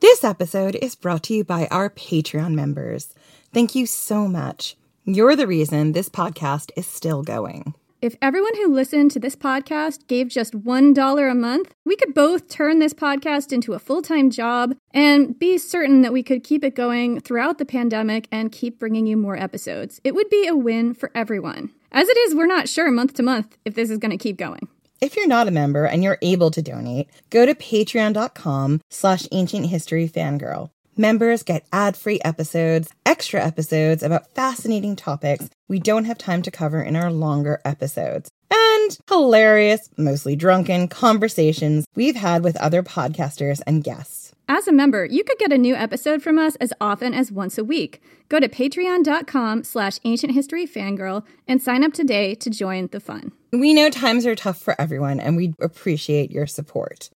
This episode is brought to you by our Patreon members. Thank you so much. You're the reason this podcast is still going. If everyone who listened to this podcast gave just $1 a month, we could both turn this podcast into a full time job and be certain that we could keep it going throughout the pandemic and keep bringing you more episodes. It would be a win for everyone. As it is, we're not sure month to month if this is going to keep going. If you're not a member and you're able to donate, go to patreon.com slash ancient history fangirl. Members get ad-free episodes, extra episodes about fascinating topics we don't have time to cover in our longer episodes, and hilarious, mostly drunken conversations we've had with other podcasters and guests. As a member, you could get a new episode from us as often as once a week. Go to patreon.com slash ancient history fangirl and sign up today to join the fun. We know times are tough for everyone, and we appreciate your support.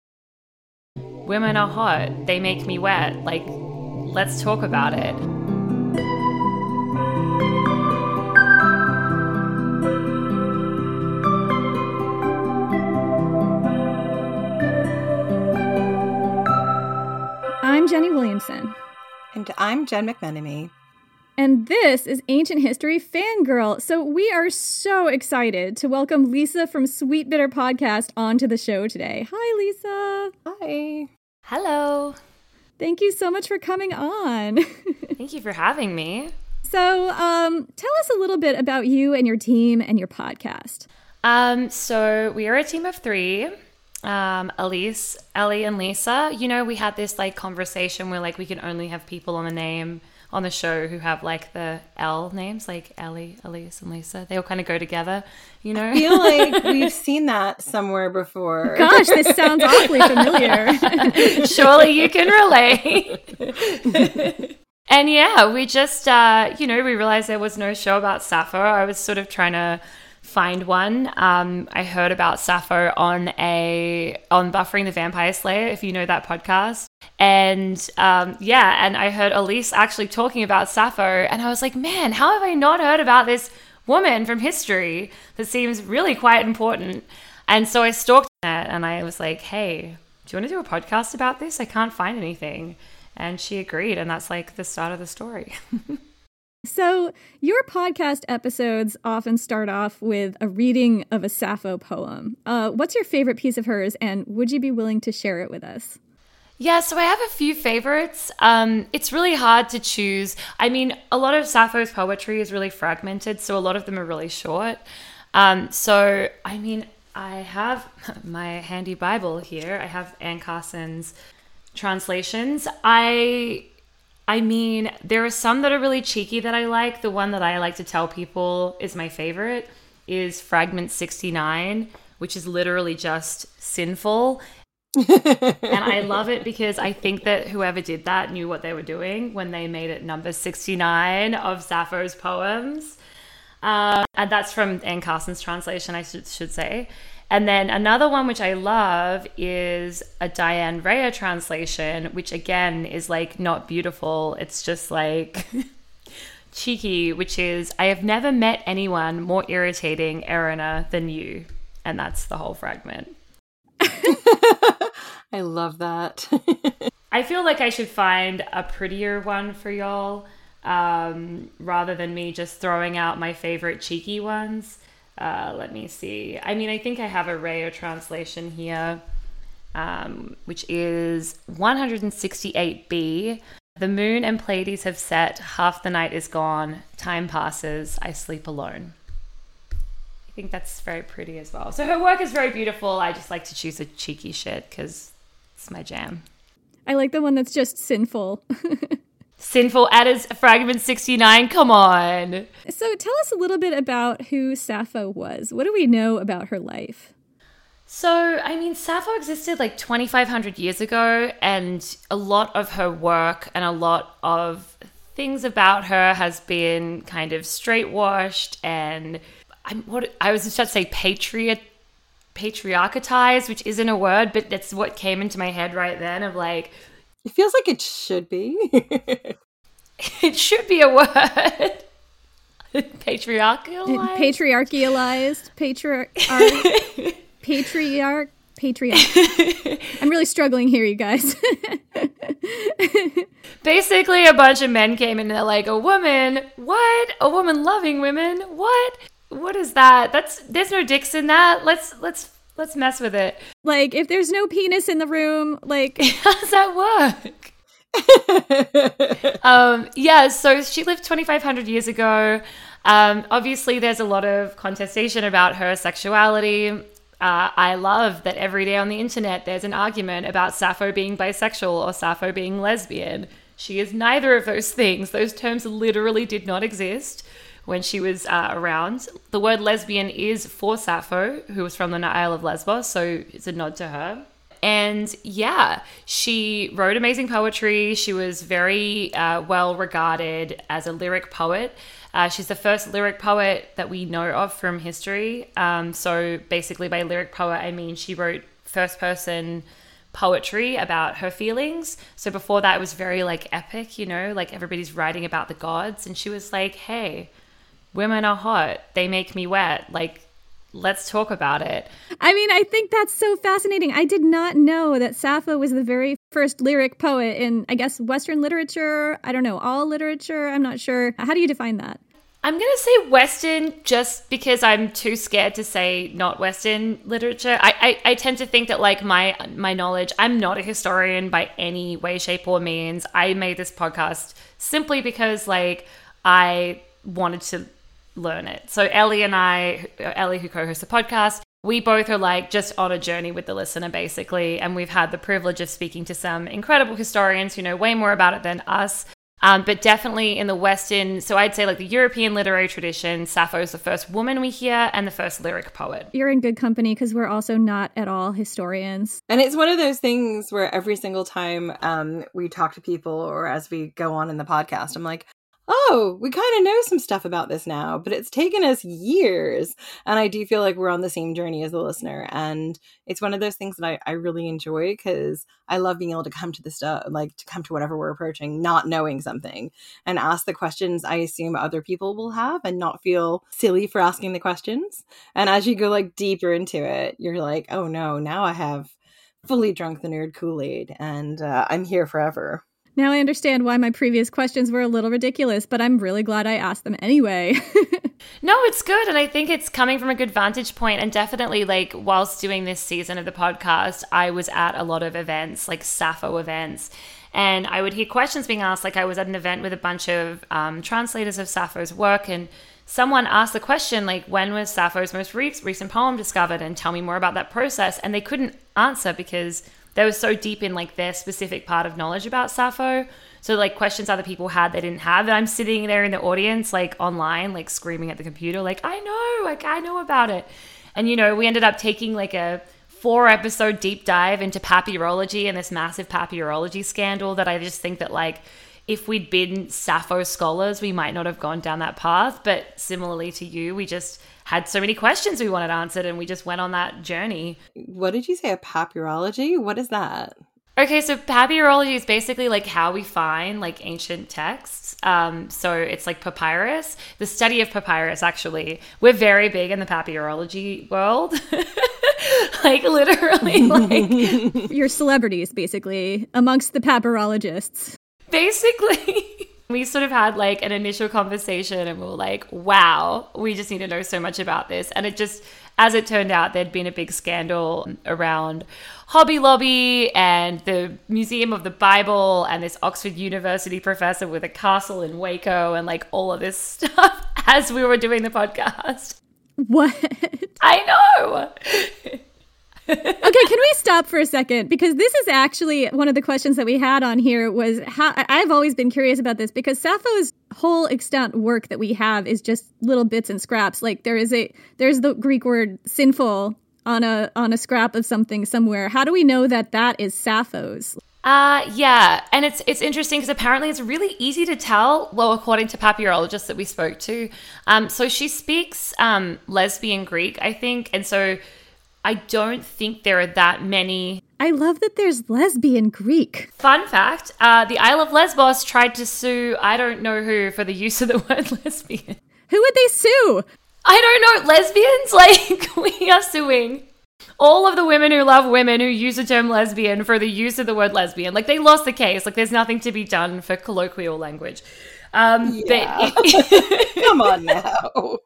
Women are hot. They make me wet. Like, let's talk about it. I'm Jenny Williamson. And I'm Jen McMenemy. And this is Ancient History Fangirl. So we are so excited to welcome Lisa from Sweet Bitter Podcast onto the show today. Hi, Lisa. Hi. Hello. Thank you so much for coming on. Thank you for having me. So, um, tell us a little bit about you and your team and your podcast. Um, so we are a team of three. Um, Elise, Ellie, and Lisa. You know, we had this like conversation where like we can only have people on the name on the show who have like the L names, like Ellie, Elise, and Lisa. They all kind of go together, you know? I feel like we've seen that somewhere before. Gosh, this sounds awfully familiar. Surely you can relate. and yeah, we just, uh, you know, we realized there was no show about Sappho. I was sort of trying to find one. Um, I heard about Sappho on a on Buffering the Vampire Slayer, if you know that podcast. And um, yeah, and I heard Elise actually talking about Sappho, and I was like, man, how have I not heard about this woman from history that seems really quite important? And so I stalked it, and I was like, hey, do you want to do a podcast about this? I can't find anything. And she agreed, and that's like the start of the story. So, your podcast episodes often start off with a reading of a Sappho poem. Uh, what's your favorite piece of hers, and would you be willing to share it with us? Yeah, so I have a few favorites. Um, it's really hard to choose. I mean, a lot of Sappho's poetry is really fragmented, so a lot of them are really short. Um, so, I mean, I have my handy Bible here. I have Anne Carson's translations. I I mean, there are some that are really cheeky that I like. The one that I like to tell people is my favorite is Fragment 69, which is literally just sinful. and I love it because I think that whoever did that knew what they were doing when they made it number 69 of Sappho's poems. Uh, and that's from Anne Carson's translation, I should, should say. And then another one which I love is a Diane Rayor translation, which again is like not beautiful. It's just like cheeky, which is I have never met anyone more irritating, Erina, than you. And that's the whole fragment. I love that. I feel like I should find a prettier one for y'all um, rather than me just throwing out my favorite cheeky ones. Uh, let me see. I mean, I think I have a Rayor translation here. um, which is 168b. The moon and Pleiades have set, half the night is gone, time passes, I sleep alone. I think that's very pretty as well. So her work is very beautiful. I just like to choose a cheeky shit because it's my jam. I like the one that's just sinful. Sinful Addis Fragment 69. Come on. So tell us a little bit about who Sappho was. What do we know about her life? So, I mean, Sappho existed like 2,500 years ago, and a lot of her work and a lot of things about her has been kind of straight washed and I'm what I was just about to say patriot patriarchatized, which isn't a word, but that's what came into my head right then of like It feels like it should be. it should be a word. Patriarchal. Patriarchalized. Patriarch. patriarch. Patriarch. I'm really struggling here, you guys. Basically, a bunch of men came in and they're like, a woman? What? A woman loving women? What? What is that? That's there's no dicks in that. Let's let's let's mess with it. like, if there's no penis in the room, like, How does that work? um, yeah, so she lived 2,500 years ago. Um, obviously, there's a lot of contestation about her sexuality. Uh, I love that every day on the internet there's an argument about Sappho being bisexual or Sappho being lesbian. She is neither of those things. Those terms literally did not exist when she was uh, around. The word lesbian is for Sappho, who was from the Isle of Lesbos, so it's a nod to her. And yeah, she wrote amazing poetry. She was very uh, well regarded as a lyric poet. Uh, she's the first lyric poet that we know of from history. Um, so basically, by lyric poet, I mean she wrote first person poetry about her feelings. So before that, it was very like epic, you know, like everybody's writing about the gods. And she was like, hey, women are hot. They make me wet. Like, let's talk about it. I mean, I think that's so fascinating. I did not know that Sappho was the very first lyric poet in, I guess, Western literature. I don't know, all literature. I'm not sure. How do you define that? I'm going to say Western just because I'm too scared to say not Western literature. I, I, I tend to think that, like, my, my knowledge, I'm not a historian by any way, shape, or means. I made this podcast simply because, like, I wanted to learn it. So, Ellie and I, Ellie, who co hosts the podcast, we both are like just on a journey with the listener, basically. And we've had the privilege of speaking to some incredible historians who know way more about it than us. Um, but definitely in the Western, so I'd say like the European literary tradition, Sappho is the first woman we hear and the first lyric poet. You're in good company because we're also not at all historians. And it's one of those things where every single time um, we talk to people or as we go on in the podcast, I'm like, oh, we kind of know some stuff about this now, but it's taken us years. And I do feel like we're on the same journey as the listener. And it's one of those things that I, I really enjoy because I love being able to come to the stuff, like to come to whatever we're approaching, not knowing something and ask the questions I assume other people will have and not feel silly for asking the questions. And as you go like deeper into it, you're like, oh no, now I have fully drunk the nerd Kool Aid and uh, I'm here forever. Now I understand why my previous questions were a little ridiculous, but I'm really glad I asked them anyway. No, it's good. And I think it's coming from a good vantage point. And definitely, like, whilst doing this season of the podcast, I was at a lot of events, like Sappho events. And I would hear questions being asked. Like, I was at an event with a bunch of um, translators of Sappho's work, and someone asked the question, like, when was Sappho's most re- recent poem discovered? And tell me more about that process. And they couldn't answer because they were so deep in, like, their specific part of knowledge about Sappho. So like questions other people had they didn't have. And I'm sitting there in the audience, like online, like screaming at the computer, like, I know, like I know about it. And you know, we ended up taking like a four episode deep dive into papyrology and this massive papyrology scandal that I just think that like if we'd been Sappho scholars, we might not have gone down that path. But similarly to you, we just had so many questions we wanted answered and we just went on that journey. What did you say? A papyrology? What is that? Okay, so papyrology is basically like how we find like ancient texts. Um, so it's like papyrus, the study of papyrus. Actually, we're very big in the papyrology world. like literally, like You're celebrities, basically, amongst the papyrologists. Basically, We sort of had like an initial conversation and we were like, wow, we just need to know so much about this. And it just, as it turned out, there'd been a big scandal around Hobby Lobby and the Museum of the Bible and this Oxford University professor with a castle in Waco and like all of this stuff as we were doing the podcast. What? I know. okay, can we stop for a second? Because this is actually one of the questions that we had on here was how I've always been curious about this because Sappho's whole extant work that we have is just little bits and scraps. Like there is a there's the Greek word sinful on a on a scrap of something somewhere. How do we know that that is Sappho's? Uh, yeah, and it's it's interesting because apparently it's really easy to tell. Well, according to papyrologists that we spoke to, um, so she speaks um, lesbian Greek, I think, and so I don't think there are that many. I love that there's lesbian Greek. Fun fact uh, the Isle of Lesbos tried to sue I don't know who for the use of the word lesbian. Who would they sue? I don't know. Lesbians? Like, we are suing all of the women who love women who use the term lesbian for the use of the word lesbian. Like, they lost the case. Like, there's nothing to be done for colloquial language. Um, Yeah. but Come on now.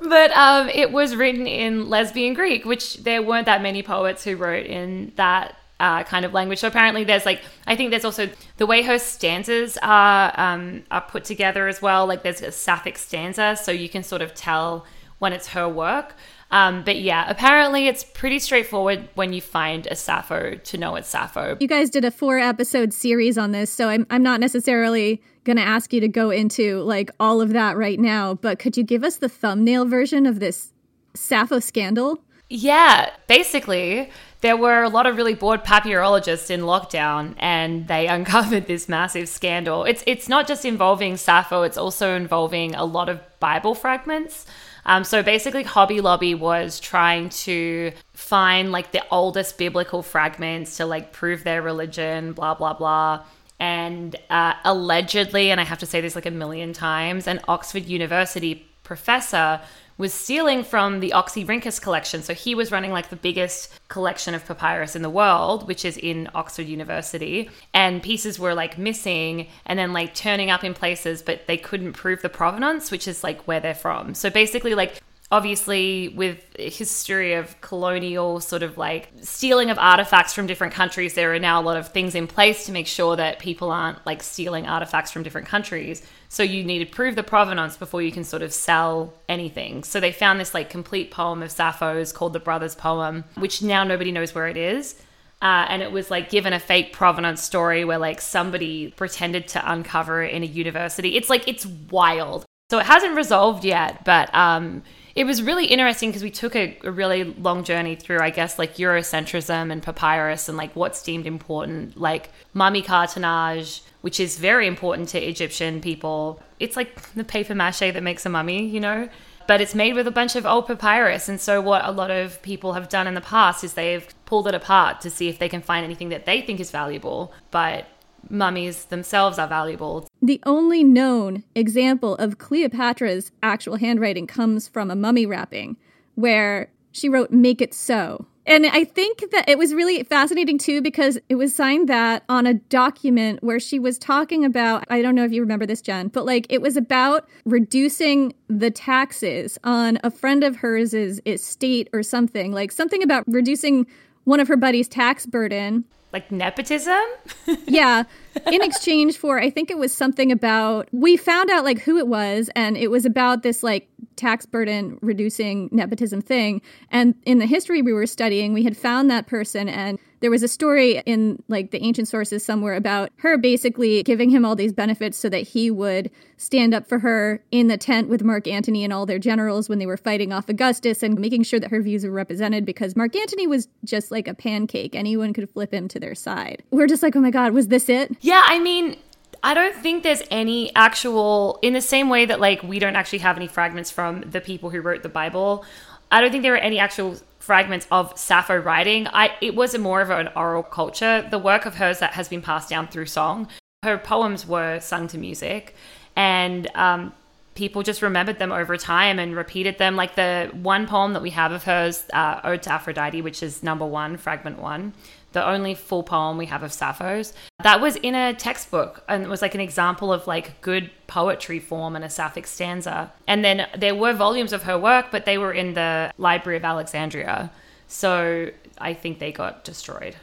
But um, it was written in lesbian Greek, which there weren't that many poets who wrote in that uh, kind of language. So apparently, there's like I think there's also the way her stanzas are um, are put together as well. Like there's a sapphic stanza, so you can sort of tell when it's her work. Um, but yeah, apparently it's pretty straightforward when you find a Sappho to know it's Sappho. You guys did a four episode series on this, so I'm I'm not necessarily going to ask you to go into like all of that right now, but could you give us the thumbnail version of this Sappho scandal? Yeah, basically, there were a lot of really bored papyrologists in lockdown, and they uncovered this massive scandal. It's it's not just involving Sappho; it's also involving a lot of Bible fragments. Um, so basically, Hobby Lobby was trying to find like the oldest biblical fragments to like prove their religion, blah blah blah. And uh, allegedly, and I have to say this like a million times, an Oxford University professor was stealing from the Oxyrhynchus collection. So he was running like the biggest collection of papyrus in the world, which is in Oxford University. And pieces were like missing and then like turning up in places, but they couldn't prove the provenance, which is like where they're from. So basically, like, obviously with history of colonial sort of like stealing of artifacts from different countries there are now a lot of things in place to make sure that people aren't like stealing artifacts from different countries. So you need to prove the provenance before you can sort of sell anything. So they found this like complete poem of sappho's called the brothers poem which now nobody knows where it is. Uh, and it was like given a fake provenance story where like somebody pretended to uncover it in a university. It's like it's wild. So it hasn't resolved yet but um it was really interesting because we took a, a, really long journey through, I guess, like Eurocentrism and papyrus and like what's deemed important, like mummy cartonnage, which is very important to Egyptian people. It's like the paper mache that makes a mummy, you know? But it's made with a bunch of old papyrus. And so, what a lot of people have done in the past is they've pulled it apart to see if they can find anything that they think is valuable. But mummies themselves are valuable. The only known example of Cleopatra's actual handwriting comes from a mummy wrapping where she wrote, Make it so. And I think that it was really fascinating too because it was signed that on a document where she was talking about, I don't know if you remember this, Jen, but like it was about reducing the taxes on a friend of hers' estate or something, like something about reducing one of her buddy's tax burden like nepotism? Yeah. In exchange for i think it was something about we found out like who it was and it was about this like tax burden reducing nepotism thing and in the history we were studying we had found that person and there was a story in like the ancient sources somewhere about her basically giving him all these benefits so that he would stand up for her in the tent with Mark Antony and all their generals when they were fighting off Augustus and making sure that her views were represented because Mark Antony was just like a pancake. Anyone could flip him to their side. We're just like, oh my God, was this it? Yeah, I mean, I don't think there's any actual, in the same way that like we don't actually have any fragments from the people who wrote the Bible. I don't think there are any actual fragments of Sappho writing. I it was more of an oral culture. The work of hers that has been passed down through song. Her poems were sung to music, and um, people just remembered them over time and repeated them. Like the one poem that we have of hers, uh, Ode to Aphrodite, which is number one, fragment one, the only full poem we have of Sappho's, that was in a textbook and it was like an example of like good poetry form and a sapphic stanza. And then there were volumes of her work, but they were in the Library of Alexandria. So I think they got destroyed.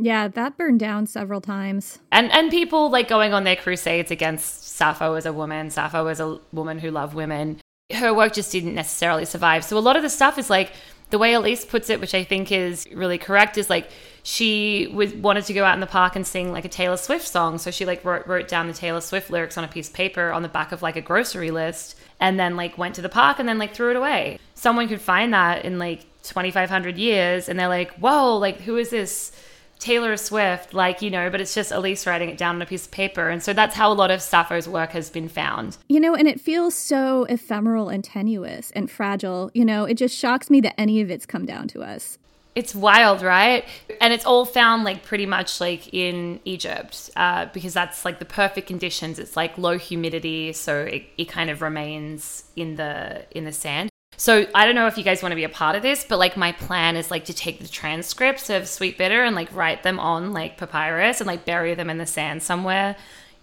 Yeah, that burned down several times. And and people like going on their crusades against Sappho as a woman, Sappho as a woman who loved women. Her work just didn't necessarily survive. So a lot of the stuff is like the way Elise puts it, which I think is really correct, is like she was wanted to go out in the park and sing like a Taylor Swift song. So she like wrote, wrote down the Taylor Swift lyrics on a piece of paper on the back of like a grocery list and then like went to the park and then like threw it away. Someone could find that in like 2500 years and they're like, "Whoa, like who is this Taylor Swift, like, you know, but it's just Elise writing it down on a piece of paper. And so that's how a lot of Sappho's work has been found. You know, and it feels so ephemeral and tenuous and fragile. You know, it just shocks me that any of it's come down to us. It's wild, right? And it's all found like pretty much like in Egypt uh, because that's like the perfect conditions. It's like low humidity, so it, it kind of remains in the in the sand. So I don't know if you guys want to be a part of this, but like my plan is like to take the transcripts of Sweet Bitter and like write them on like papyrus and like bury them in the sand somewhere.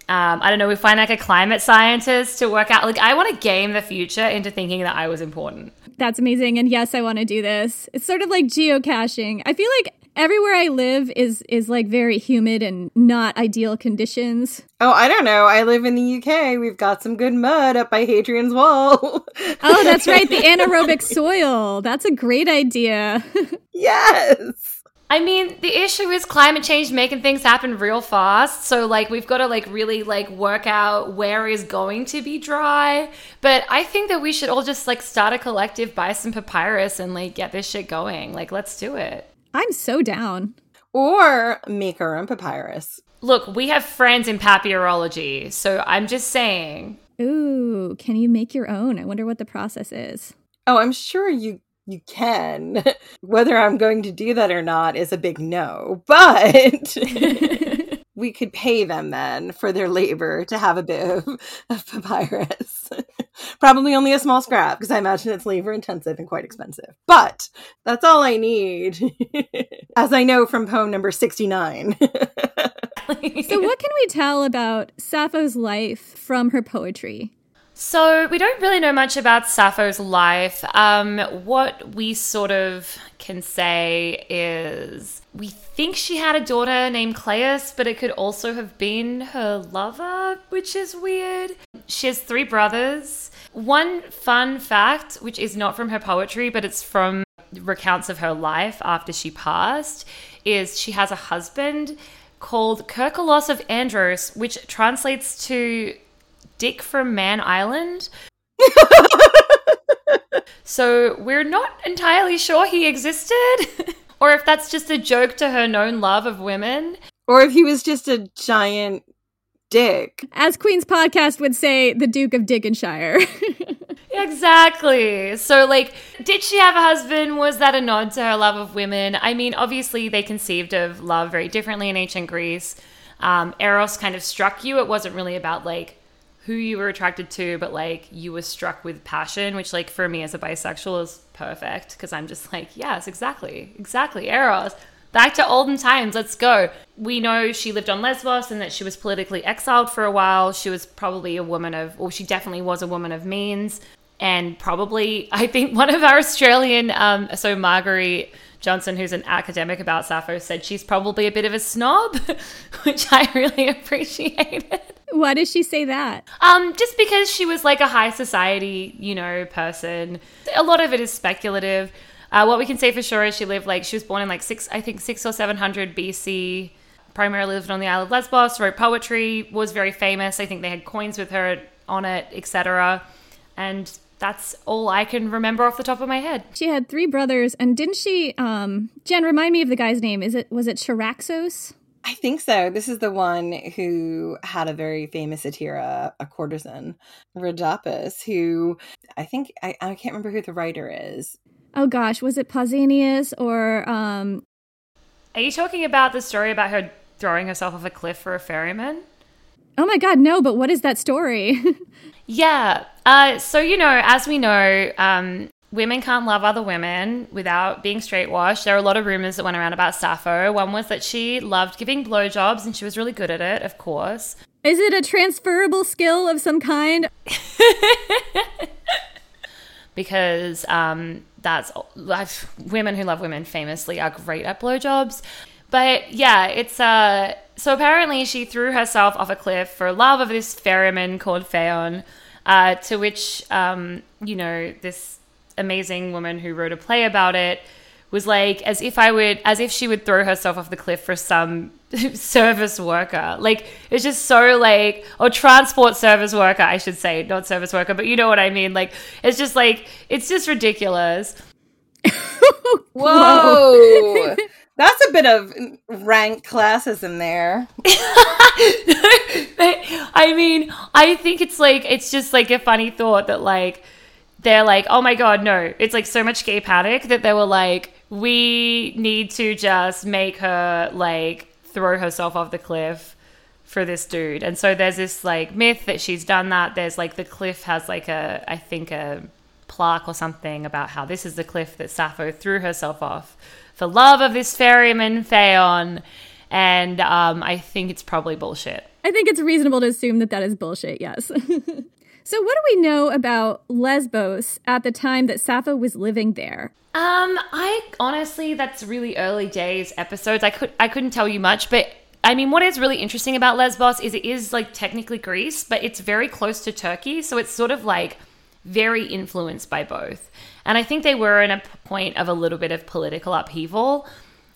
Um, I don't know. We find like a climate scientist to work out. Like I want to game the future into thinking that I was important. That's amazing. And yes, I want to do this. It's sort of like geocaching. I feel like everywhere I live is is like very humid and not ideal conditions. Oh, I don't know. I live in the UK. We've got some good mud up by Hadrian's Wall. oh, that's right, the anaerobic soil. That's a great idea. yes. I mean, the issue is climate change making things happen real fast. So like we've got to like really like work out where is going to be dry. But I think that we should all just like start a collective, buy some papyrus and like get this shit going. Like let's do it. I'm so down. Or make our own papyrus. Look, we have friends in papyrology, so I'm just saying. Ooh, can you make your own? I wonder what the process is. Oh, I'm sure you you can. Whether I'm going to do that or not is a big no. But we could pay them then for their labor to have a bit of, of papyrus. Probably only a small scrap because I imagine it's labor intensive and quite expensive. But that's all I need, as I know from poem number 69. so, what can we tell about Sappho's life from her poetry? So, we don't really know much about Sappho's life. Um, what we sort of can say is we think she had a daughter named Cleis, but it could also have been her lover, which is weird. She has three brothers. One fun fact, which is not from her poetry, but it's from recounts of her life after she passed, is she has a husband called Kerkylos of Andros, which translates to Dick from Man Island. so we're not entirely sure he existed, or if that's just a joke to her known love of women. Or if he was just a giant dick. As Queen's podcast would say, the Duke of Dickenshire. exactly. So, like, did she have a husband? Was that a nod to her love of women? I mean, obviously, they conceived of love very differently in ancient Greece. Um, Eros kind of struck you. It wasn't really about, like, who you were attracted to, but like you were struck with passion, which like for me as a bisexual is perfect because I'm just like, yes, exactly, exactly, Eros. Back to olden times, let's go. We know she lived on Lesbos and that she was politically exiled for a while. She was probably a woman of, or she definitely was a woman of means. And probably, I think one of our Australian, um, so Marguerite Johnson, who's an academic about Sappho, said she's probably a bit of a snob, which I really appreciated. Why does she say that? Um, just because she was like a high society, you know, person. A lot of it is speculative. Uh, what we can say for sure is she lived like she was born in like six, I think six or seven hundred BC. Primarily lived on the Isle of Lesbos. Wrote poetry. Was very famous. I think they had coins with her on it, etc. And that's all I can remember off the top of my head. She had three brothers, and didn't she? Um, Jen, remind me of the guy's name. Is it was it Charaxos? I think so. This is the one who had a very famous hetaira, a courtesan, Rhodopis, who I think I, I can't remember who the writer is. Oh gosh, was it Pausanias or um Are you talking about the story about her throwing herself off a cliff for a ferryman? Oh my God, no, but what is that story? yeah. Uh, so, you know, as we know, um, women can't love other women without being straight washed. There are a lot of rumors that went around about Sappho. One was that she loved giving blowjobs and she was really good at it, of course. Is it a transferable skill of some kind? because um, that's women who love women famously are great at blowjobs. But yeah, it's uh so apparently she threw herself off a cliff for love of this ferryman called Phaon, uh, to which um, you know, this amazing woman who wrote a play about it was like as if I would as if she would throw herself off the cliff for some service worker. Like it's just so like or transport service worker, I should say, not service worker, but you know what I mean. Like it's just like it's just ridiculous. Whoa. That's a bit of rank classism there. I mean, I think it's like it's just like a funny thought that like they're like, oh my god, no! It's like so much gay panic that they were like, we need to just make her like throw herself off the cliff for this dude. And so there's this like myth that she's done that. There's like the cliff has like a I think a plaque or something about how this is the cliff that Sappho threw herself off for love of this ferryman Phaon. And um, I think it's probably bullshit. I think it's reasonable to assume that that is bullshit, yes. so, what do we know about Lesbos at the time that Sappho was living there? Um, I honestly, that's really early days episodes. I could, I couldn't tell you much, but I mean, what is really interesting about Lesbos is it is like technically Greece, but it's very close to Turkey, so it's sort of like very influenced by both. And I think they were in a point of a little bit of political upheaval,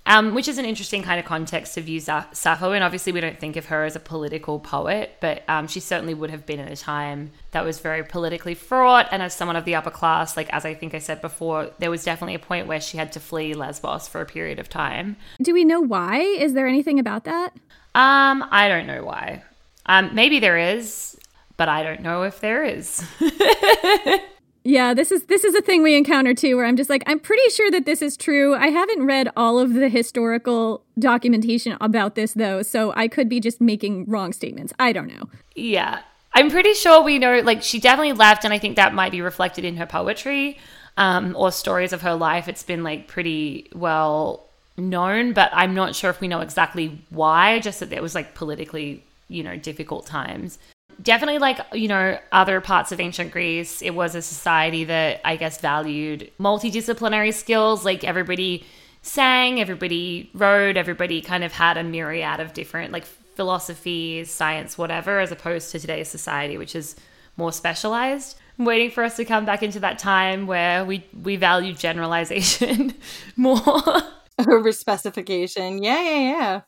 um, which is an interesting kind of context to view Sappho. And obviously, we don't think of her as a political poet, but um, she certainly would have been at a time that was very politically fraught. And as someone of the upper class, like as I think I said before, there was definitely a point where she had to flee Lesbos for a period of time. Do we know why? Is there anything about that? Um, I don't know why. Um, maybe there is, but I don't know if there is. Yeah, this is this is a thing we encounter too where I'm just like I'm pretty sure that this is true. I haven't read all of the historical documentation about this though, so I could be just making wrong statements. I don't know. Yeah. I'm pretty sure we know like she definitely left and I think that might be reflected in her poetry um, or stories of her life. It's been like pretty well known, but I'm not sure if we know exactly why, just that there was like politically, you know, difficult times definitely like you know other parts of ancient greece it was a society that i guess valued multidisciplinary skills. Like everybody sang everybody wrote everybody kind of had a myriad of different like philosophy science whatever as opposed to today's society which is more specialized. I'm waiting for us to come back into that time where we we value generalization more. Over specification. Yeah yeah yeah.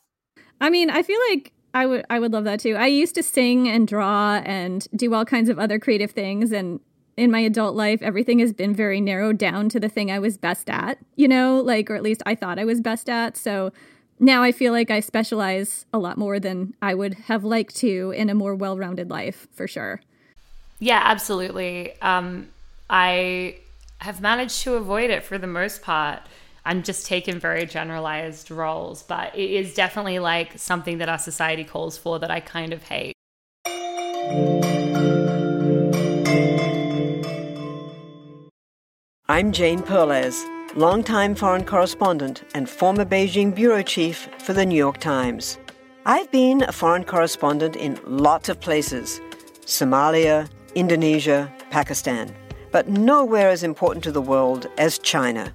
I mean i feel like I would I would love that too. I used to sing and draw and do all kinds of other creative things and in my adult life everything has been very narrowed down to the thing I was best at, you know, like or at least I thought I was best at. So now I feel like I specialize a lot more than I would have liked to in a more well-rounded life, for sure. Yeah, absolutely. Um I have managed to avoid it for the most part and just taking very generalized roles. But it is definitely like something that our society calls for that I kind of hate. I'm Jane Perlez, longtime foreign correspondent and former Beijing bureau chief for the New York Times. I've been a foreign correspondent in lots of places Somalia, Indonesia, Pakistan, but nowhere as important to the world as China.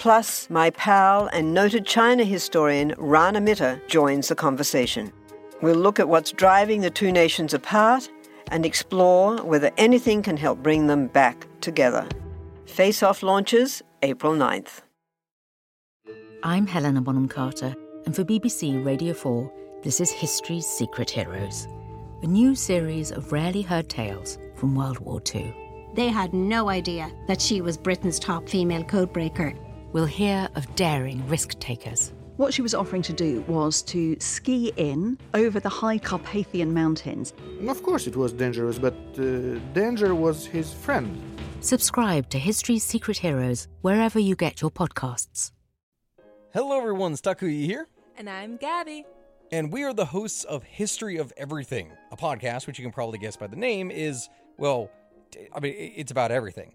Plus, my pal and noted China historian Rana Mitter joins the conversation. We'll look at what's driving the two nations apart and explore whether anything can help bring them back together. Face Off launches April 9th. I'm Helena Bonham Carter, and for BBC Radio 4, this is History's Secret Heroes, a new series of rarely heard tales from World War II. They had no idea that she was Britain's top female codebreaker. We'll hear of daring risk takers. What she was offering to do was to ski in over the high Carpathian mountains. Of course, it was dangerous, but uh, danger was his friend. Subscribe to History's Secret Heroes wherever you get your podcasts. Hello, everyone. Stakuyi here. And I'm Gabby. And we are the hosts of History of Everything, a podcast which you can probably guess by the name is, well, I mean, it's about everything.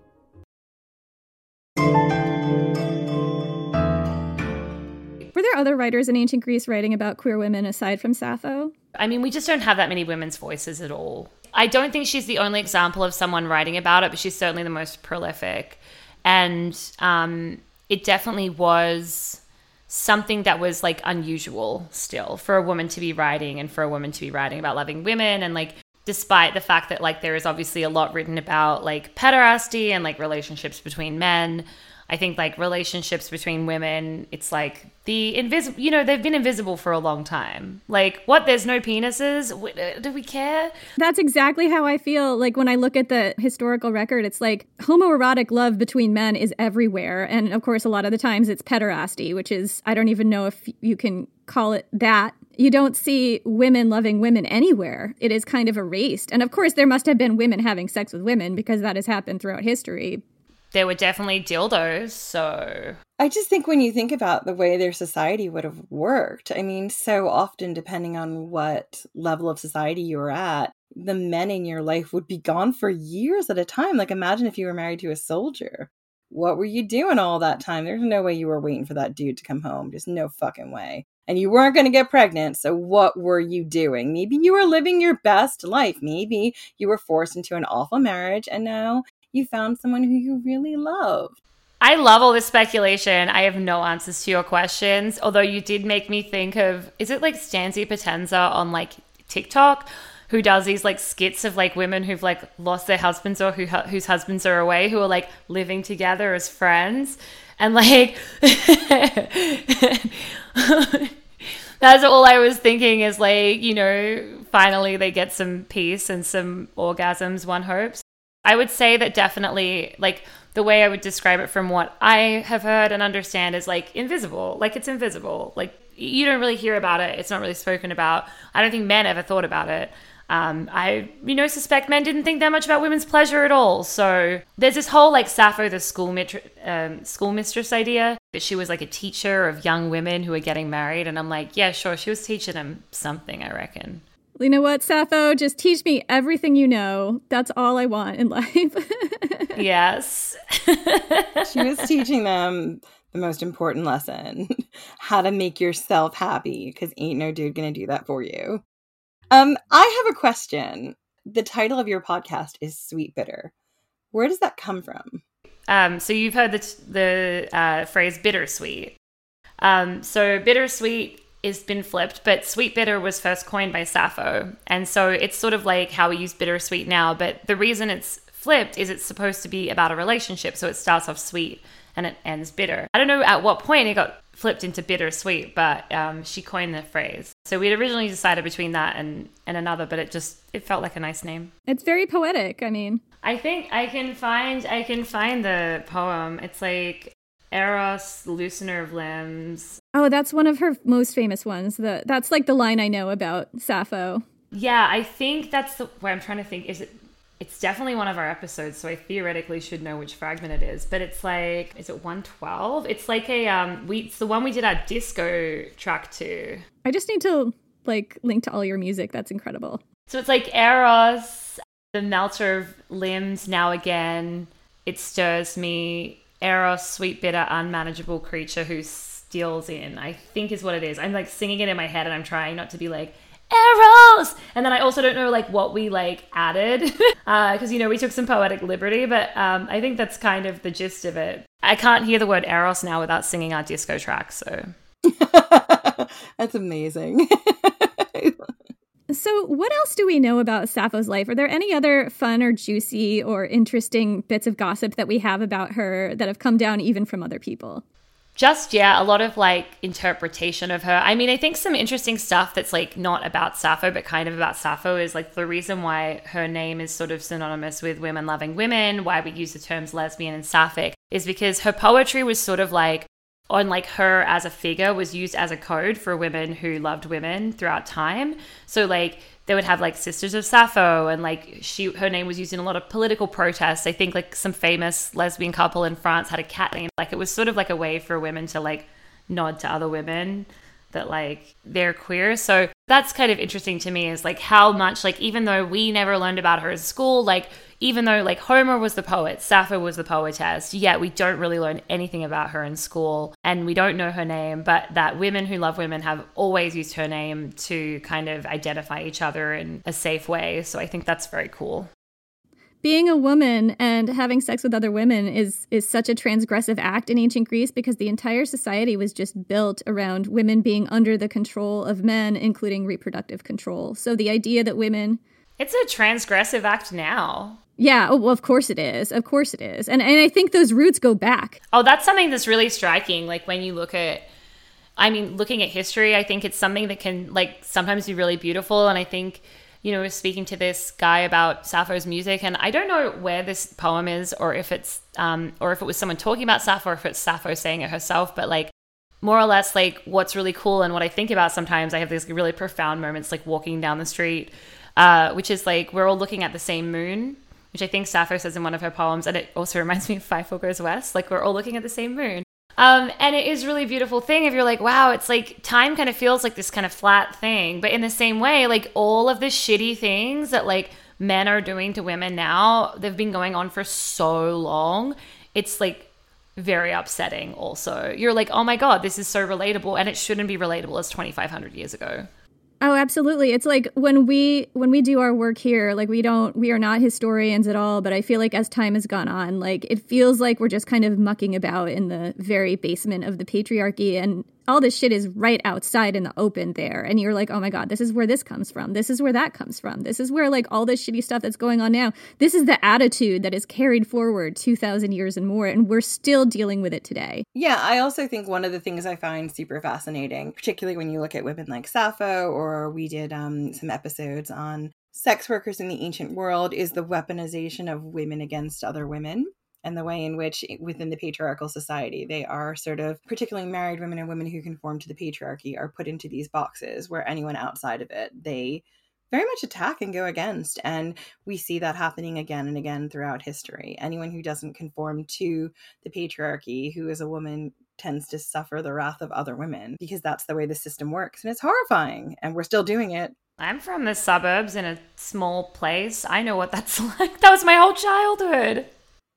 There other writers in ancient Greece writing about queer women aside from Sappho? I mean, we just don't have that many women's voices at all. I don't think she's the only example of someone writing about it, but she's certainly the most prolific. And um, it definitely was something that was like unusual still for a woman to be writing and for a woman to be writing about loving women and like despite the fact that like there is obviously a lot written about like pederasty and like relationships between men I think like relationships between women, it's like the invisible, you know, they've been invisible for a long time. Like, what? There's no penises? Uh, do we care? That's exactly how I feel. Like, when I look at the historical record, it's like homoerotic love between men is everywhere. And of course, a lot of the times it's pederasty, which is, I don't even know if you can call it that. You don't see women loving women anywhere. It is kind of erased. And of course, there must have been women having sex with women because that has happened throughout history there were definitely dildos. So I just think when you think about the way their society would have worked, I mean, so often, depending on what level of society you were at, the men in your life would be gone for years at a time. Like, imagine if you were married to a soldier. What were you doing all that time? There's no way you were waiting for that dude to come home. Just no fucking way. And you weren't going to get pregnant. So, what were you doing? Maybe you were living your best life. Maybe you were forced into an awful marriage and now you found someone who you really loved. I love all this speculation. I have no answers to your questions. Although you did make me think of is it like Stanzi Potenza on like TikTok who does these like skits of like women who've like lost their husbands or who whose husbands are away who are like living together as friends and like that's all I was thinking is like, you know, finally they get some peace and some orgasms, one hopes. I would say that definitely, like, the way I would describe it from what I have heard and understand is like invisible. Like, it's invisible. Like, you don't really hear about it. It's not really spoken about. I don't think men ever thought about it. Um, I, you know, suspect men didn't think that much about women's pleasure at all. So there's this whole like Sappho, the school, mitri- um, school mistress idea that she was like a teacher of young women who were getting married. And I'm like, yeah, sure. She was teaching them something, I reckon you know what, Sappho? Just teach me everything you know. That's all I want in life. yes. she was teaching them the most important lesson how to make yourself happy because ain't no dude gonna do that for you. Um, I have a question. The title of your podcast is Sweet Bitter. Where does that come from? Um, so you've heard the, the uh, phrase bittersweet. Um, so bittersweet is been flipped, but sweet bitter was first coined by Sappho. And so it's sort of like how we use bittersweet now, but the reason it's flipped is it's supposed to be about a relationship. So it starts off sweet and it ends bitter. I don't know at what point it got flipped into bittersweet, but um, she coined the phrase. So we'd originally decided between that and, and another, but it just it felt like a nice name. It's very poetic. I mean, I think I can find I can find the poem. It's like Eros, loosener of limbs. Oh, that's one of her most famous ones. The that's like the line I know about Sappho. Yeah, I think that's the where I'm trying to think. Is it? It's definitely one of our episodes, so I theoretically should know which fragment it is. But it's like, is it 112? It's like a um, we. It's the one we did our disco track to. I just need to like link to all your music. That's incredible. So it's like Eros, the melter of limbs. Now again, it stirs me Eros, sweet, bitter, unmanageable creature who steals in. I think is what it is. I'm like singing it in my head and I'm trying not to be like Eros, and then I also don't know like what we like added because uh, you know we took some poetic liberty, but um, I think that's kind of the gist of it. I can't hear the word Eros now without singing our disco track, so that's amazing. So, what else do we know about Sappho's life? Are there any other fun or juicy or interesting bits of gossip that we have about her that have come down even from other people? Just, yeah, a lot of like interpretation of her. I mean, I think some interesting stuff that's like not about Sappho, but kind of about Sappho is like the reason why her name is sort of synonymous with women loving women, why we use the terms lesbian and sapphic, is because her poetry was sort of like on like her as a figure was used as a code for women who loved women throughout time. So like they would have like Sisters of Sappho and like she her name was used in a lot of political protests. I think like some famous lesbian couple in France had a cat name. Like it was sort of like a way for women to like nod to other women that like they're queer. So that's kind of interesting to me is like how much like even though we never learned about her at school, like even though like Homer was the poet, Sappho was the poetess, yet we don't really learn anything about her in school and we don't know her name, but that women who love women have always used her name to kind of identify each other in a safe way. So I think that's very cool being a woman and having sex with other women is is such a transgressive act in ancient Greece because the entire society was just built around women being under the control of men including reproductive control. So the idea that women It's a transgressive act now. Yeah, oh, well of course it is. Of course it is. And and I think those roots go back. Oh, that's something that's really striking like when you look at I mean, looking at history, I think it's something that can like sometimes be really beautiful and I think you know, speaking to this guy about Sappho's music, and I don't know where this poem is, or if it's, um, or if it was someone talking about Sappho, or if it's Sappho saying it herself. But like, more or less, like what's really cool, and what I think about sometimes, I have these really profound moments, like walking down the street, uh, which is like we're all looking at the same moon, which I think Sappho says in one of her poems, and it also reminds me of Fievel Goes West. Like we're all looking at the same moon. Um, and it is really beautiful thing if you're like, wow, it's like time kind of feels like this kind of flat thing. But in the same way, like all of the shitty things that like men are doing to women now, they've been going on for so long. It's like very upsetting also. You're like, oh my God, this is so relatable. And it shouldn't be relatable as 2,500 years ago. Oh, absolutely. It's like when we when we do our work here, like we don't we are not historians at all, but I feel like as time has gone on, like it feels like we're just kind of mucking about in the very basement of the patriarchy and all this shit is right outside in the open there. And you're like oh my god this is where this comes from. This is where that comes from. This is where like all this shitty stuff that's going on now this is the attitude that is carried forward 2000 years and more and we're still dealing with it today. Yeah i also think one of the things i find super fascinating particularly when you look at women like sappho or we did um, some episodes on sex workers in the ancient world is the weaponization of women against other women and the way in which within the patriarchal society they are sort of particularly married women and women who conform to the patriarchy are put into these boxes where anyone outside of it they very much attack and go against and we see that happening again and again throughout history anyone who doesn't conform to the patriarchy who is a woman tends to suffer the wrath of other women because that's the way the system works and it's horrifying and we're still doing it I'm from the suburbs in a small place. I know what that's like. That was my whole childhood.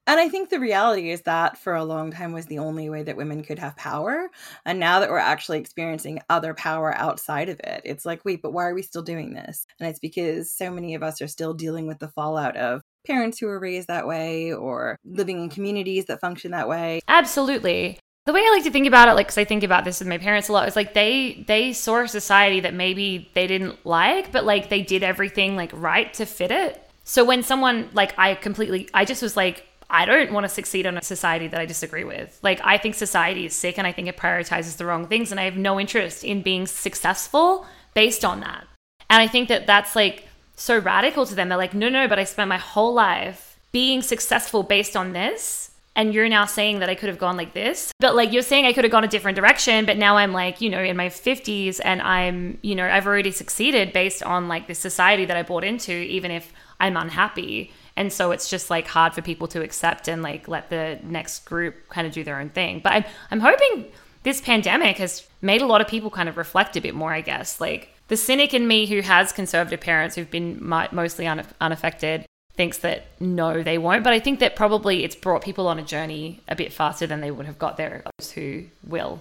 And I think the reality is that for a long time was the only way that women could have power. And now that we're actually experiencing other power outside of it, it's like, wait, but why are we still doing this? And it's because so many of us are still dealing with the fallout of parents who were raised that way or living in communities that function that way. Absolutely. The way I like to think about it, like, cause I think about this with my parents a lot, is like they they saw a society that maybe they didn't like, but like they did everything like right to fit it. So when someone like I completely, I just was like, I don't want to succeed in a society that I disagree with. Like, I think society is sick and I think it prioritizes the wrong things. And I have no interest in being successful based on that. And I think that that's like so radical to them. They're like, no, no, but I spent my whole life being successful based on this. And you're now saying that I could have gone like this. But like, you're saying I could have gone a different direction. But now I'm like, you know, in my 50s and I'm, you know, I've already succeeded based on like the society that I bought into, even if I'm unhappy and so it's just like hard for people to accept and like let the next group kind of do their own thing. But i'm, I'm hoping this pandemic has made a lot of people kind of reflect a bit more i guess. Like the cynic in me who has conservative parents who've been mostly unaffected thinks that no they won't. But i think that probably it's brought people on a journey a bit faster than they would have got there those who will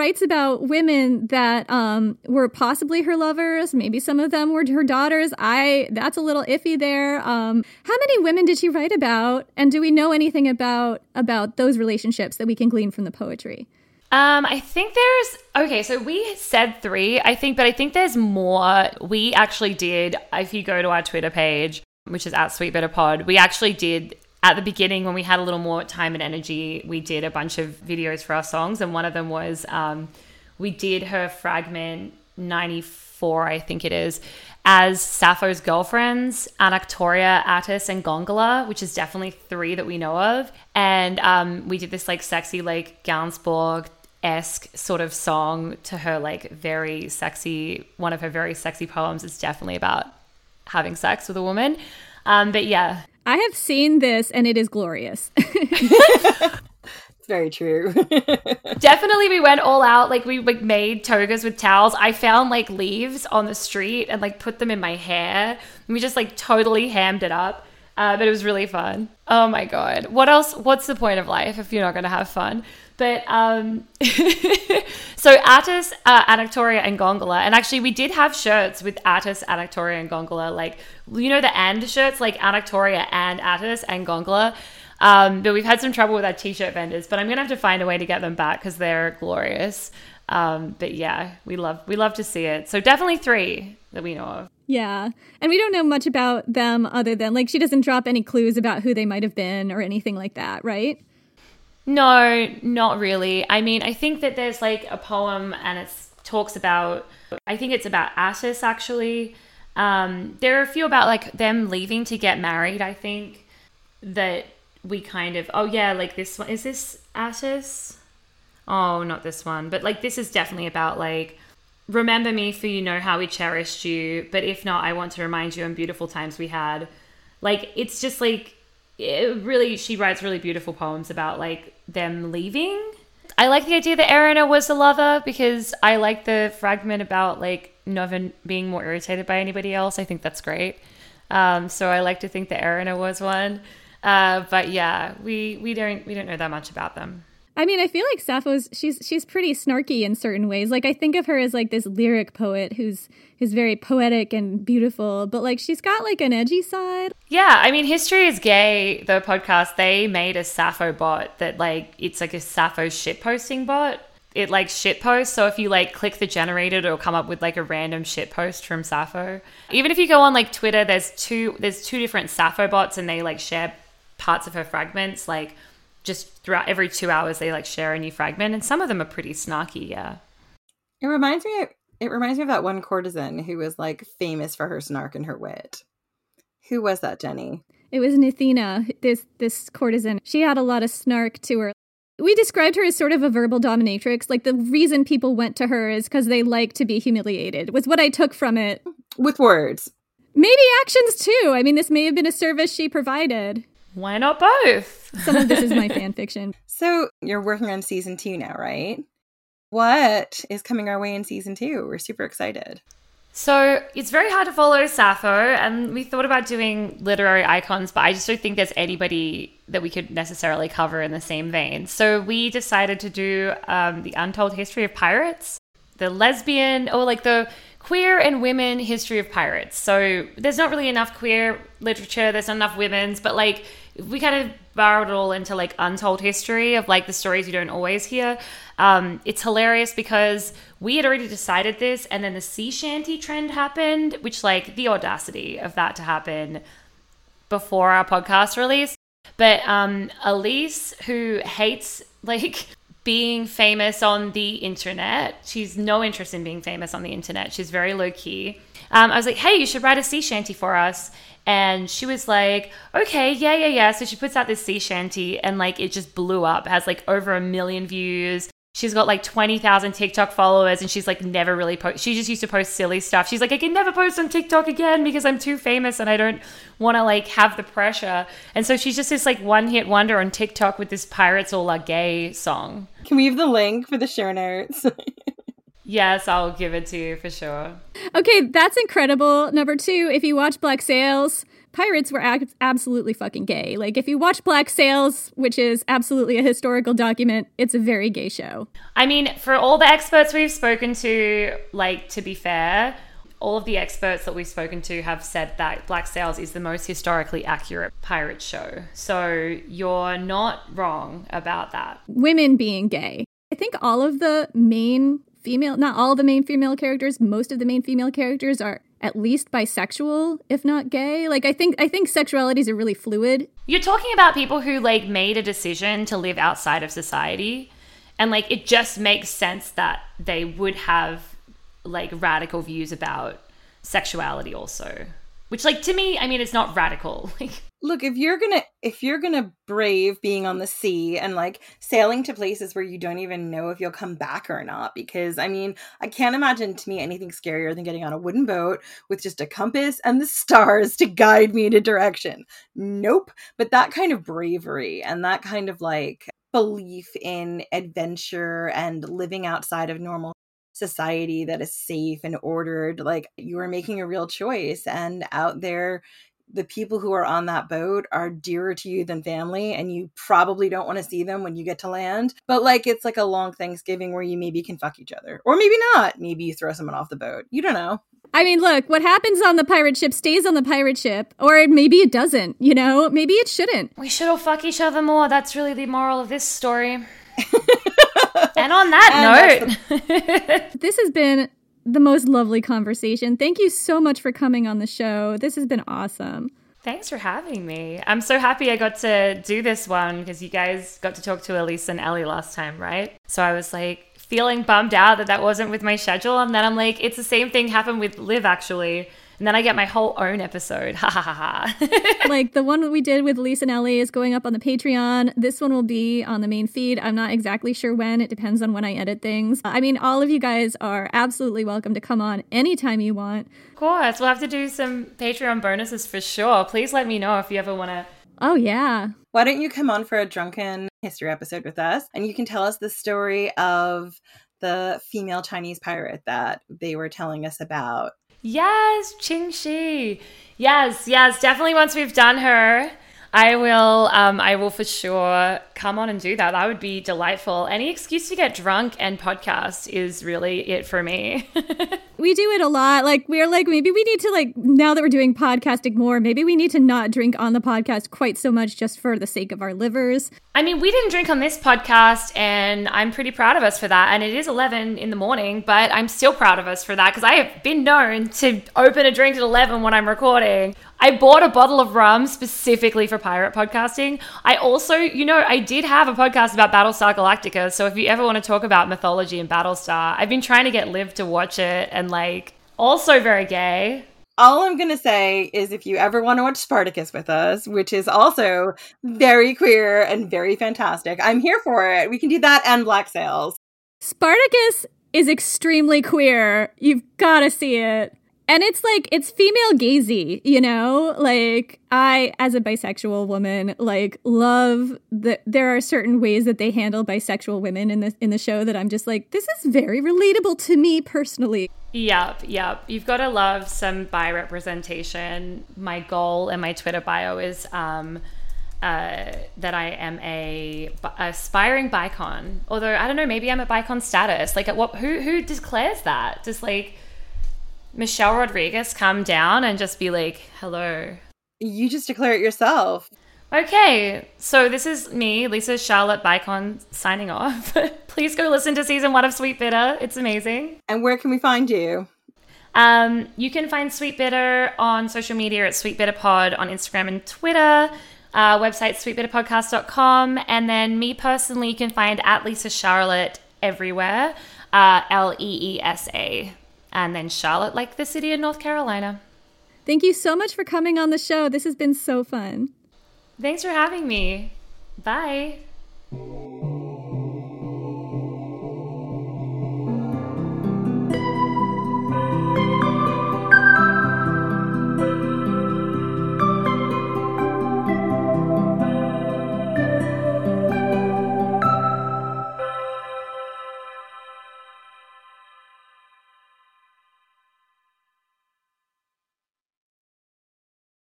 Writes about women that um, were possibly her lovers. Maybe some of them were her daughters. I that's a little iffy there. Um, how many women did she write about? And do we know anything about about those relationships that we can glean from the poetry? Um, I think there's okay. So we said three, I think, but I think there's more. We actually did. If you go to our Twitter page, which is at Sweet Bitter Pod, we actually did at the beginning when we had a little more time and energy. We did a bunch of videos for our songs, and one of them was um, we did her fragment ninety four, I think it is, as Sappho's girlfriends, Anactoria, Attis, and Gongyla, which is definitely three that we know of. And um, we did this like sexy, like Gainsbourg esque sort of song to her, like very sexy, one of her very sexy poems is definitely about having sex with a woman. Um, but yeah. I have seen this and it is glorious. it's very true. Definitely, we went all out. Like, we like, made togas with towels. I found like leaves on the street and like put them in my hair. And we just like totally hammed it up. Uh, but it was really fun. Oh my God. What else? What's the point of life if you're not going to have fun? But um, so Attis, uh, Anactoria, and Gongyla, and actually we did have shirts with Attis, Anactoria, and Gongyla, like you know the and shirts, like Anactoria and Attis and Gongyla. Um, but we've had some trouble with our t-shirt vendors, but I'm gonna have to find a way to get them back because they're glorious. Um, but yeah, we love we love to see it. So definitely three that we know of. Yeah. And we don't know much about them other than like she doesn't drop any clues about who they might have been or anything like that, right? No, not really. I mean, I think that there's like a poem and it talks about, I think it's about Attis actually. Um, there are a few about like them leaving to get married, I think, that we kind of, oh yeah, like this one. Is this Attis? Oh, not this one. But like this is definitely about like, remember me for you know how we cherished you, but if not, I want to remind you on beautiful times we had. Like, it's just like, it really she writes really beautiful poems about like them leaving. I like the idea that Erina was a lover because I like the fragment about like never being more irritated by anybody else. I think that's great. Um, so I like to think that Erina was one. Uh, but yeah, we we don't we don't know that much about them. I mean, I feel like Sappho's she's she's pretty snarky in certain ways. Like I think of her as like this lyric poet who's who's very poetic and beautiful, but like she's got like an edgy side. Yeah, I mean, History is Gay, the podcast, they made a Sappho bot that like it's like a Sappho shit posting bot. It like shit posts, so if you like click the generator, it'll come up with like a random shit post from Sappho. Even if you go on like Twitter, there's two there's two different Sappho bots and they like share parts of her fragments like just throughout every two hours they like share a new fragment and some of them are pretty snarky yeah it reminds me it reminds me of that one courtesan who was like famous for her snark and her wit who was that jenny it was Gnathaena, this this courtesan. She had a lot of snark to her. We described her as sort of a verbal dominatrix. Like the reason people went to her is because they like to be humiliated. Was what I took from it. With words. Maybe actions too. I mean, this may have been a service she provided. Why not both? Some of this is my fan fiction. So you're working on season two now, right? What is coming our way in season two? We're super excited. So it's very hard to follow Sappho, and we thought about doing literary icons, but I just don't think there's anybody that we could necessarily cover in the same vein. So we decided to do um, the untold history of pirates, the lesbian, or like the queer and women history of pirates. So there's not really enough queer literature, there's not enough women's, but like we kind of borrowed it all into like untold history of like the stories you don't always hear. Um, it's hilarious because we had already decided this, and then the sea shanty trend happened, which like the audacity of that to happen before our podcast release. But um, Elise, who hates like being famous on the internet, she's no interest in being famous on the internet. She's very low key. Um, I was like, hey, you should write a sea shanty for us. And she was like, okay, yeah, yeah, yeah. So she puts out this sea shanty and like it just blew up, it has like over a million views. She's got like 20,000 TikTok followers and she's like never really post. She just used to post silly stuff. She's like, I can never post on TikTok again because I'm too famous and I don't want to like have the pressure. And so she's just this like one hit wonder on TikTok with this Pirates All Are Gay song. Can we have the link for the show notes? yes, I'll give it to you for sure. Okay, that's incredible. Number two, if you watch Black Sails, pirates were ab- absolutely fucking gay. Like, if you watch Black Sails, which is absolutely a historical document, it's a very gay show. I mean, for all the experts we've spoken to, like, to be fair, all of the experts that we've spoken to have said that Black Sails is the most historically accurate pirate show. So you're not wrong about that. Women being gay. I think all of the main female, not all the main female characters, most of the main female characters are at least bisexual, if not gay. Like I think I think sexualities are really fluid. You're talking about people who like made a decision to live outside of society and like it just makes sense that they would have like radical views about sexuality also. Which like to me, I mean it's not radical. Like look if you're gonna if you're gonna brave being on the sea and like sailing to places where you don't even know if you'll come back or not because i mean i can't imagine to me anything scarier than getting on a wooden boat with just a compass and the stars to guide me in a direction nope but that kind of bravery and that kind of like belief in adventure and living outside of normal society that is safe and ordered like you are making a real choice and out there the people who are on that boat are dearer to you than family and you probably don't want to see them when you get to land but like it's like a long thanksgiving where you maybe can fuck each other or maybe not maybe you throw someone off the boat you don't know I mean, look, what happens on the pirate ship stays on the pirate ship, or maybe it doesn't, you know? Maybe it shouldn't. We should all fuck each other more. That's really the moral of this story. and on that and note, the- this has been the most lovely conversation. Thank you so much for coming on the show. This has been awesome. Thanks for having me. I'm so happy I got to do this one because you guys got to talk to Elise and Ellie last time, right? So I was like feeling bummed out that that wasn't with my schedule. And then I'm like, it's the same thing happened with Liv actually and then I get my whole own episode. Ha ha ha ha. like the one we did with Lisa and Ellie is going up on the Patreon. This one will be on the main feed. I'm not exactly sure when. It depends on when I edit things. I mean, all of you guys are absolutely welcome to come on anytime you want. Of course. We'll have to do some Patreon bonuses for sure. Please let me know if you ever want to. Oh, yeah. Why don't you come on for a drunken history episode with us and you can tell us the story of the female Chinese pirate that they were telling us about Yes, Ching Shi. Yes, yes, definitely once we've done her, I will um I will for sure come on and do that. That would be delightful. Any excuse to get drunk and podcast is really it for me. we do it a lot. Like we're like maybe we need to like now that we're doing podcasting more, maybe we need to not drink on the podcast quite so much just for the sake of our livers. I mean, we didn't drink on this podcast and I'm pretty proud of us for that. And it is 11 in the morning, but I'm still proud of us for that because I have been known to open a drink at 11 when I'm recording. I bought a bottle of rum specifically for pirate podcasting. I also, you know, I did have a podcast about Battlestar Galactica. So if you ever want to talk about mythology and Battlestar, I've been trying to get Liv to watch it and like also very gay. All I'm going to say is if you ever want to watch Spartacus with us, which is also very queer and very fantastic, I'm here for it. We can do that and Black Sails. Spartacus is extremely queer. You've got to see it and it's like it's female gazy you know like i as a bisexual woman like love that there are certain ways that they handle bisexual women in the in the show that i'm just like this is very relatable to me personally Yep, yep. You've got to love some bi representation. My goal in my Twitter bio is um, uh, that I am a aspiring bicon. Although I don't know, maybe I'm at bicon status. Like, at what? Who who declares that? Just like Michelle Rodriguez come down and just be like, hello. You just declare it yourself. Okay, so this is me, Leesa Charlotte Bicon, signing off. Please go listen to season one of Sweet Bitter. It's amazing. And where can we find you? Um, you can find Sweet Bitter on social media at Sweet Bitter Pod on Instagram and Twitter. Uh, website sweetbitterpodcast.com. And then me personally, you can find at Leesa Charlotte everywhere. Uh, L E E S A. And then Charlotte, like the city of North Carolina. Thank you so much for coming on the show. This has been so fun. Thanks for having me. Bye.